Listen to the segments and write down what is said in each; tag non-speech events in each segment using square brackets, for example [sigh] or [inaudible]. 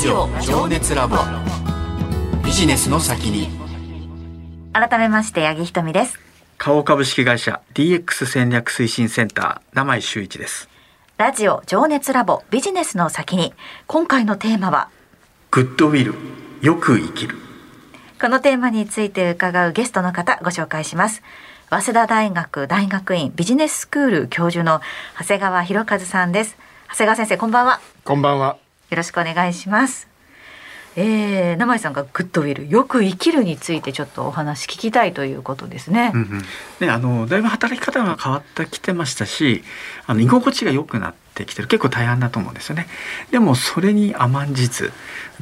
ジオ情熱ラボ。ビジネスの先に。改めまして八木ひとみです。花王株式会社 DX 戦略推進センター名前周一です。ラジオ情熱ラボビジネスの先に。今回のテーマは？グッドウィルよく生きる。このテーマについて伺うゲストの方ご紹介します。早稲田大学大学院ビジネススクール教授の長谷川博和さんです。長谷川先生こんばんは。こんばんはよろしくお願いしますえー、名前さんがグッドウィルよく生きるについてちょっとお話聞きたいということですね。うんうん、ねあのだいぶ働き方が変わってきてましたしあの居心地が良くなってきてる結構大半だと思うんですよね。でもそれに甘んじず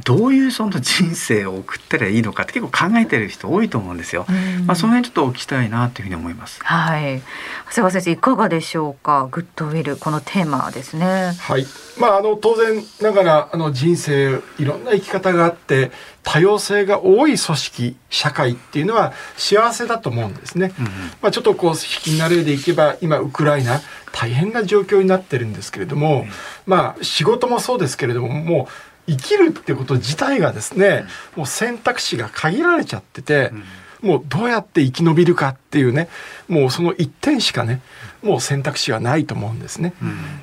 どういうその人生を送ったらいいのかって結構考えてる人多いと思うんですよ。まあその辺ちょっとお聞きしたいなというふうに思います。はい。長谷川先生いかがでしょうか？グッドウィルこのテーマですね。はい。まああの当然ながらあの人生いろんな生き方があって多様性が多い組織社会っていうのは幸せだと思うんですね。うんうん、まあちょっとこう引き慣れでいけば今ウクライナ大変な状況になってるんですけれども、うん、まあ仕事もそうですけれどももう生きるってこと自体がですね、もう選択肢が限られちゃってて、もうどうやって生き延びるかっていうねもうその一点しかねもう選択肢はないと思うんですね。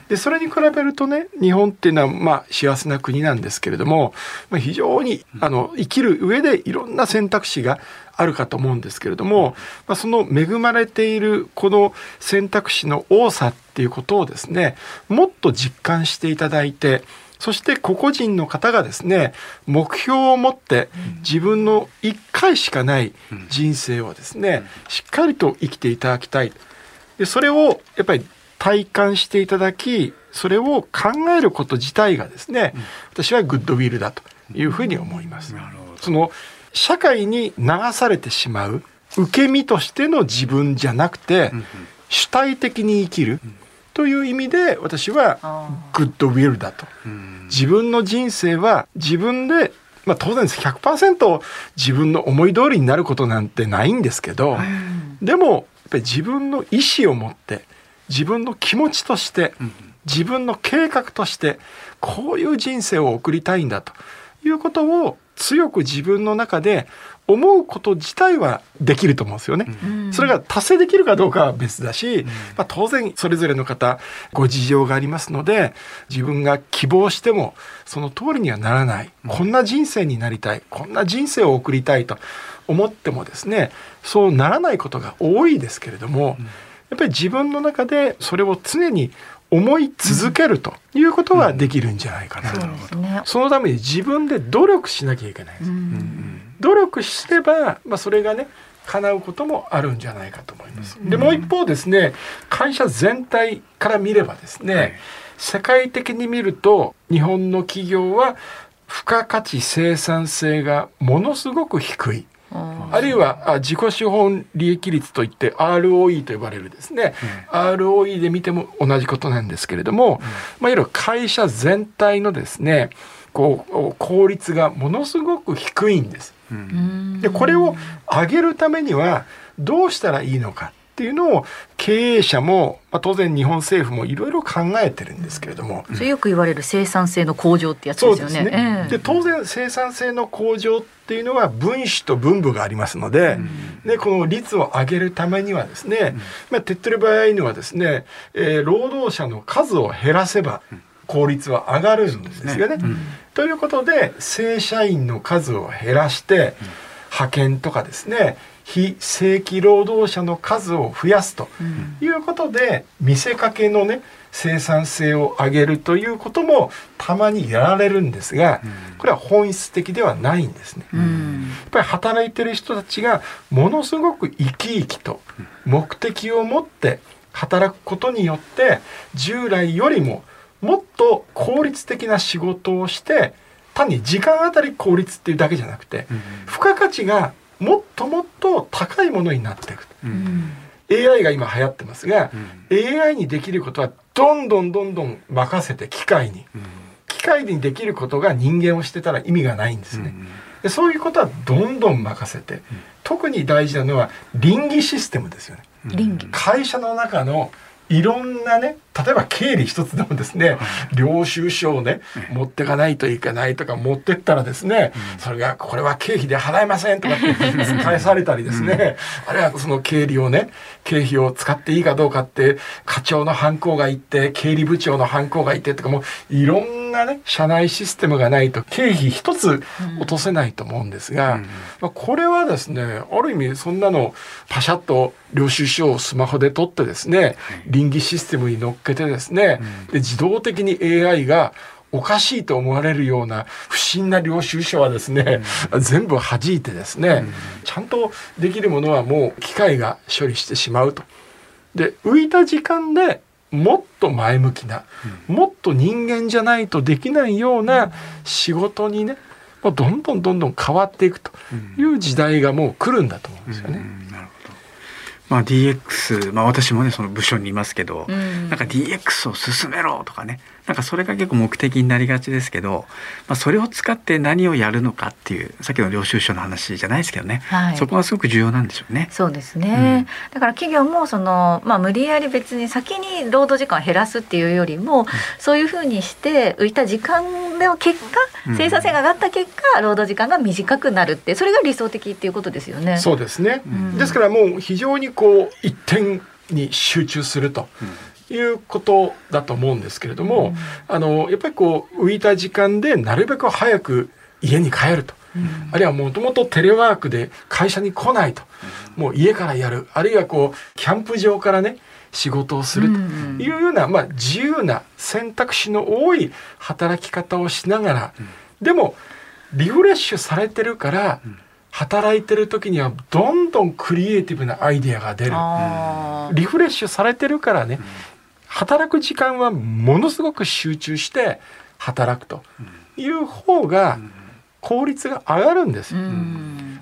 でそれに比べるとね日本っていうのはまあ幸せな国なんですけれども、まあ、非常にあの生きる上でいろんな選択肢があるかと思うんですけれども、まあ、その恵まれているこの選択肢の多さっていうことをですねもっと実感していただいてそして個々人の方がですね目標を持って自分の1回しかない人生をですねしっかりと生きていただきたい。でそれをやっぱり体感していただきそれを考えること自体がですね私はグッドウィルだというふうに思います。その社会に流されてしまう受け身としての自分じゃなくて主体的に生きるという意味で私はグッドウィルだと。自分の人生は自分でまあ、当然です。100%自分の思い通りになることなんてないんですけど、でもやっぱり自分の意思を持って自分の気持ちとして自分の計画としてこういう人生を送りたいんだということを強く自分の中で思うこと自体はできると思うんですよね。それが達成できるかどうかは別だし、まあ、当然それぞれの方ご事情がありますので自分が希望してもその通りにはならない、こんな人生になりたい。こんな人生を送りたいと思ってもですねそうならないことが多いですけれども、やっぱり自分の中でそれを常に思い続けるということはできるんじゃないかな、うん。ね、そのために自分で努力しなきゃいけないうん、努力すれば、まあ、それがね叶うこともあるんじゃないかと思います。でもう一方ですね会社全体から見ればですね、はい、世界的に見ると日本の企業は付加価値生産性がものすごく低い。あるいは自己資本利益率といって ROE と呼ばれるですね、うん、ROE で見ても同じことなんですけれども、うん、まあ、いわゆる会社全体のですねこう効率がものすごく低いんです。うん、でこれを上げるためにはどうしたらいいのかっていうのを経営者も、まあ、当然日本政府もいろいろ考えてるんですけれども、それよく言われる生産性の向上ってやつですよね。で、ね。えー、当然生産性の向上っていうのは分子と分母がありますので、うん、でこの率を上げるためにはですね、うん、まあ、手っ取り早いのはですね、えー、労働者の数を減らせば効率は上がるんですよね。ね。うん、ということで正社員の数を減らして、派遣とかですね非正規労働者の数を増やすということで、見せかけのね生産性を上げるということもたまにやられるんですが、これは本質的ではないんですね。やっぱり働いてる人たちがものすごく生き生きと目的を持って働くことによって従来よりももっと効率的な仕事をして単に時間あたり効率っていうだけじゃなくて、付加価値がもっともっと高いものになっていく、うん、AI が今流行ってますが、うん、AI にできることはどんどんどんどん任せて機械に、うん、機械にできることが人間をしてたら意味がないんですね、でそういうことはどんどん任せて、特に大事なのは倫理システムですよね。会社の中のいろんなね例えば経理一つでもですね、領収書をね、持ってかないといけないとか持ってったらですね、それがこれは経費で払えませんとかって [laughs] 返されたりですね、あるいはその経理をね経費を使っていいかどうかって課長の犯行がいって経理部長の犯行がいてとかもういろんなね社内システムがないと経費一つ落とせないと思うんですが、まあ、これはですねある意味そんなのパシャッと領収書をスマホで取ってですね倫理システムに乗っけてですね、で自動的に AI がおかしいと思われるような不審な領収書はですね、うん、全部弾いてですね、うん、ちゃんとできるものはもう機械が処理してしまうと。で浮いた時間でもっと前向きな、うん、もっと人間じゃないとできないような仕事にね、もうどんどんどんどん変わっていくという時代がもう来るんだと思うんですよね。まあ、DX、まあ、私もねその部署にいますけど、うん、なんか DX を進めろとかねなんかそれが結構目的になりがちですけど、まあ、それを使って何をやるのかっていうさっきの領収書の話じゃないですけどね、はい、そこがすごく重要なんでしょうね。そうですね、うん、だから企業もその、まあ、無理やり別に先に労働時間を減らすっていうよりも、うん、そういうふうにして浮いた時間の結果生産性が上がった結果、労働時間が短くなるってそれが理想的っていうことですよね。そうですね、ですからもう非常にこう一点に集中すると。いうことだと思うんですけれども、うん、あのやっぱりこう浮いた時間でなるべく早く家に帰ると、うん、あるいはもともとテレワークで会社に来ないと、うん、もう家からやる。あるいはこうキャンプ場からね仕事をするというような、まあ、自由な選択肢の多い働き方をしながら、でもリフレッシュされてるから、働いてる時にはどんどんクリエイティブなアイデアが出る。リフレッシュされてるからね、働く時間はものすごく集中して働くという方が効率が上がるんですよ。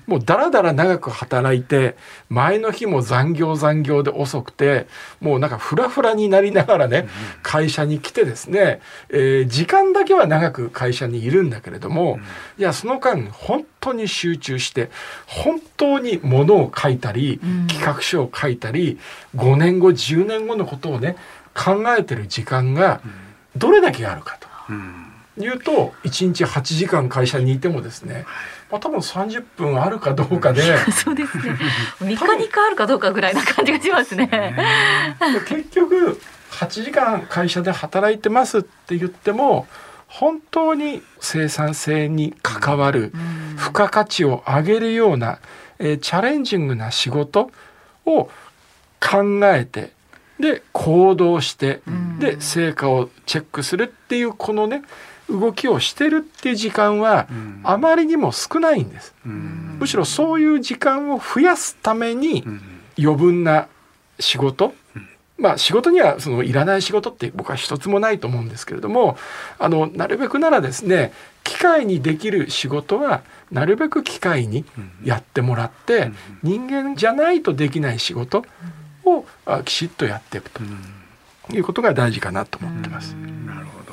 もうだらだら長く働いて前の日も残業残業で遅くてもうなんかフラフラになりながらね会社に来てですね、えー、時間だけは長く会社にいるんだけれどもいやその間本当に集中して本当にものを書いたり企画書を書いたり5年後10年後のことをね考えてる時間がどれだけあるかと。いうと1日8時間会社にいてもですね、まあ、多分30分あるかどうかでそうですね。[laughs] 3日に1回あるかどうかぐらいな感じがしますね。結局8時間会社で働いてますって言っても本当に生産性に関わる付加価値を上げるような、えー、チャレンジングな仕事を考えてで行動して、で成果をチェックするっていうこのね動きをしてるっていう時間はあまりにも少ないんです。むしろそういう時間を増やすために余分な仕事、まあ仕事にはそのいらない仕事って僕は一つもないと思うんですけれどもあのなるべくならですね機械にできる仕事はなるべく機械にやってもらって人間じゃないとできない仕事をきちっとやっていくと。いうことが大事かなと思ってます。なるほど。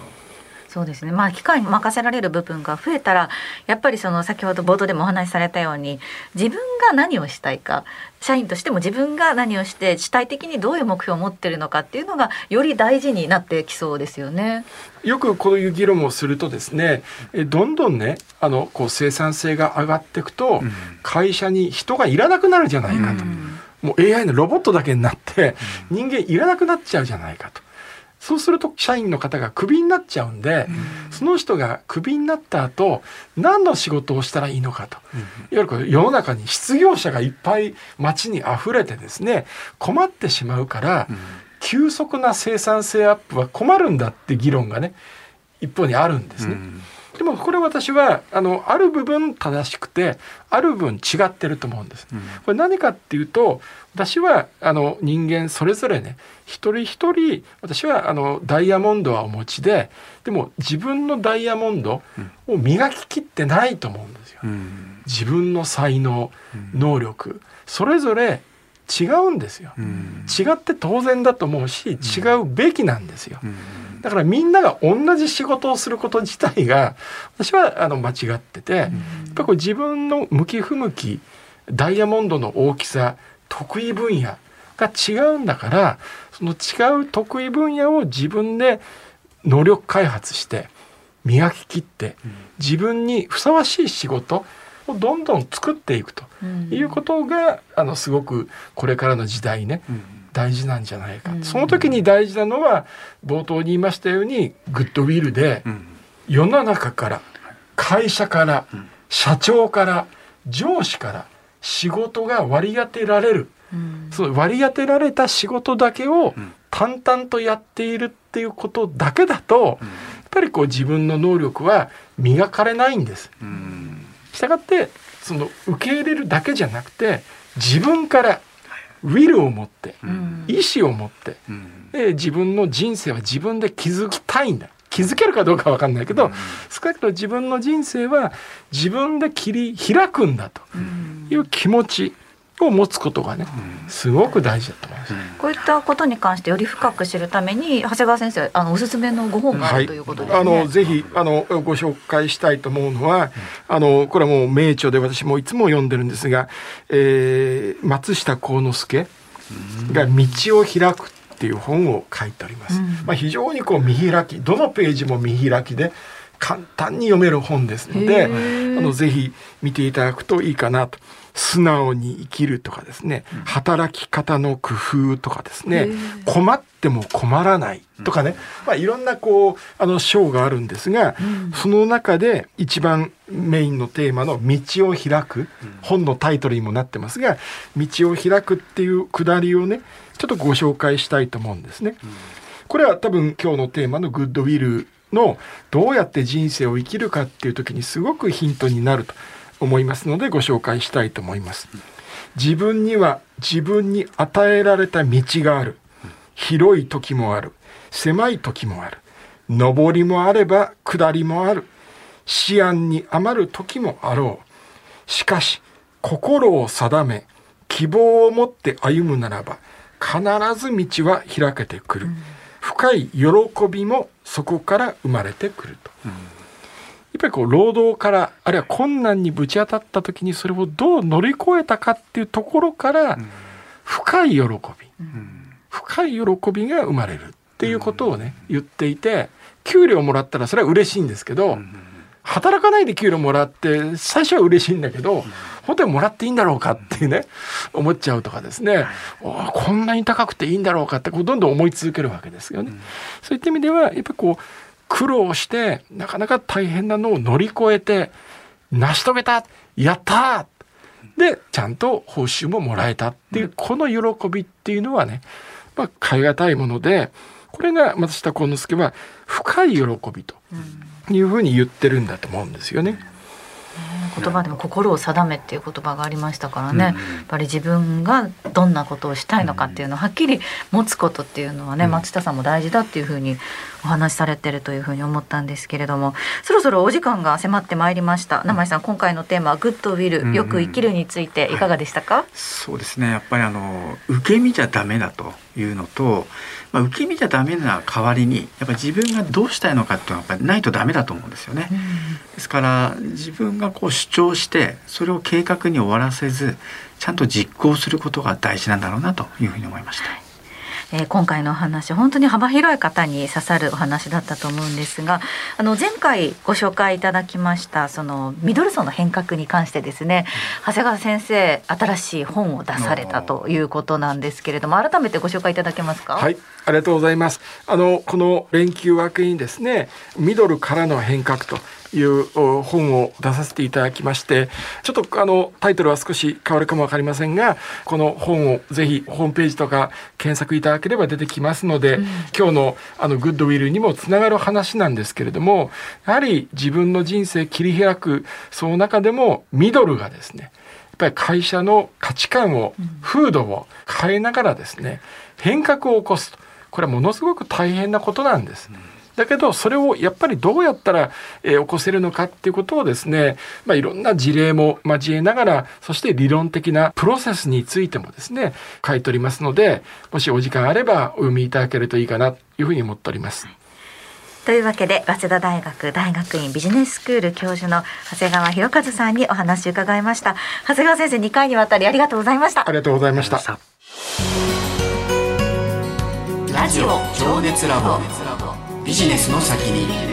そうですね。まあ機械に任せられる部分が増えたらやっぱりその先ほど冒頭でもお話しされたように自分が何をしたいか社員としても自分が何をして主体的にどういう目標を持ってるのかっていうのがより大事になってきそうですよね。よくこういう議論をするとですねどんどんねあのこう生産性が上がっていくと、会社に人がいらなくなるじゃないかと。うんもう AI のロボットだけになって人間いらなくなっちゃうじゃないかと。そうすると社員の方がクビになっちゃうんで、その人がクビになった後何の仕事をしたらいいのかと、いわゆる世の中に失業者がいっぱい街に溢れてですね困ってしまうから、急速な生産性アップは困るんだって議論がね一方にあるんですね。でもこれ私はあのある部分正しくてある分違ってると思うんです。これ何かっていうと私はあの人間それぞれね一人一人私はあのダイヤモンドはお持ちででも自分のダイヤモンドを磨ききってないと思うんですよ。自分の才能能力。それぞれ違うんですよ、違って当然だと思うし違うべきなんですよ、だからみんなが同じ仕事をすること自体が私はあの間違ってて、やっぱこう自分の向き不向きダイヤモンドの大きさ得意分野が違うんだからその違う得意分野を自分で能力開発して磨き切って自分にふさわしい仕事をどんどん作っていくということがあのすごくこれからの時代ね大事なんじゃないか、その時に大事なのは冒頭に言いましたようにグッドウィルで世の中から会社から社長から上司から仕事が割り当てられる、その割り当てられた仕事だけを淡々とやっているっていうことだけだと、やっぱりこう自分の能力は磨かれないんです。したがってその受け入れるだけじゃなくて自分からウィルを持って、意志を持って、で自分の人生は自分で築きたいんだ。気づけるかどうかわかんないけど、うん、少なくとも自分の人生は自分で切り開くんだという気持ちを持つことがね、すごく大事だと思います、こういったことに関してより深く知るために長谷川先生あのおすすめのご本があるということで、ね。はい、あのぜひあのご紹介したいと思うのは、あのこれはもう名著で私もいつも読んでるんですが、えー、松下幸之助が道を開くっていう本を書いております。うん、まあ、非常にこう見開きどのページも見開きで簡単に読める本ですのであのぜひ見ていただくといいかなと。素直に生きるとかですね、働き方の工夫とかですね、困っても困らないとかね、まあ、いろんなこうあの章があるんですが、その中で一番メインのテーマの「道を開く」本のタイトルにもなってますが「道を開く」っていうくだりをねちょっとご紹介したいと思うんですね。これは多分今日のテーマのグッドウィルのどうやって人生を生きるかっていう時にすごくヒントになると思いますのでご紹介したいと思います。自分には自分に与えられた道がある。広い時もある。狭い時もある。上りもあれば下りもある。思案に余る時もあろう。しかし、心を定め、希望を持って歩むならば、必ず道は開けてくる、うん、深い喜びもそこから生まれてくると、うん、やっぱりこう労働からあるいは困難にぶち当たった時にそれをどう乗り越えたかっていうところから深い喜び、うん、深い喜びが生まれるっていうことをね言っていて給料もらったらそれは嬉しいんですけど、働かないで給料もらって最初は嬉しいんだけど、本当にもらっていいんだろうかってね、思っちゃうとかですね、こんなに高くていいんだろうかってこうどんどん思い続けるわけですよね。そういった意味ではやっぱりこう苦労してなかなか大変なのを乗り越えて成し遂げたやったでちゃんと報酬ももらえたっていうこの喜びっていうのはね、まあ、買い難いものでこれが松下幸之助は深い喜びというふうに言ってるん。だと思うん。ですよね。言葉でも心を定めっていう言葉がありましたからね、やっぱり自分がどん。なことをしたいのかっていうのをはっきり持つことっていうのはね、松下さん。も大事だっていうふうにお話しされてるというふうに思ったんですけれどもそろそろお時間が迫ってまいりました。生井さん今回のテーマは「グッドウィルよく生きる」についてい。かがでしたか、はい、そうですね。やっぱりあの受け身じゃダメだというのと、まあ、受け身じゃダメな代わりにやっぱり自分がどうしたいのかっていうのはやっぱりないとダメだと思うんですよね。ですから自分がこう主張してそれを計画に終わらせずちゃんと実行することが大事なんだろうなというふうに思いました。えー、今回のお話本当に幅広い方に刺さるお話だったと思うんですがあの前回ご紹介いただきましたそのミドル層の変革に関してですね長谷川先生新しい本を出されたということなんですけれども改めてご紹介いただけますか？はいありがとうございます。あのこの連休明けにですねミドルからの変革という本を出させていただきましてちょっとあのタイトルは少し変わるかも分かりませんがこの本をぜひホームページとか検索いただければ出てきますので、うん、今日のあのグッドウィルにもつながる話なんですけれどもやはり自分の人生切り開くその中でもミドルがですねやっぱり会社の価値観を、風土を変えながらですね変革を起こすと。これはものすごく大変なことなんです。うんだけどそれをやっぱりどうやったら、えー、起こせるのかっていうことをですね、まあ、いろんな事例も交えながらそして理論的なプロセスについてもですね書いておりますのでもしお時間あればお読みいただけるといいかなというふうに思っております。というわけで早稲田大学大学院ビジネススクール教授の長谷川博和さんにお話を伺いました。長谷川先生2回にわたりありがとうございました。ありがとうございました。ジオ情熱ラボビジネスの先に。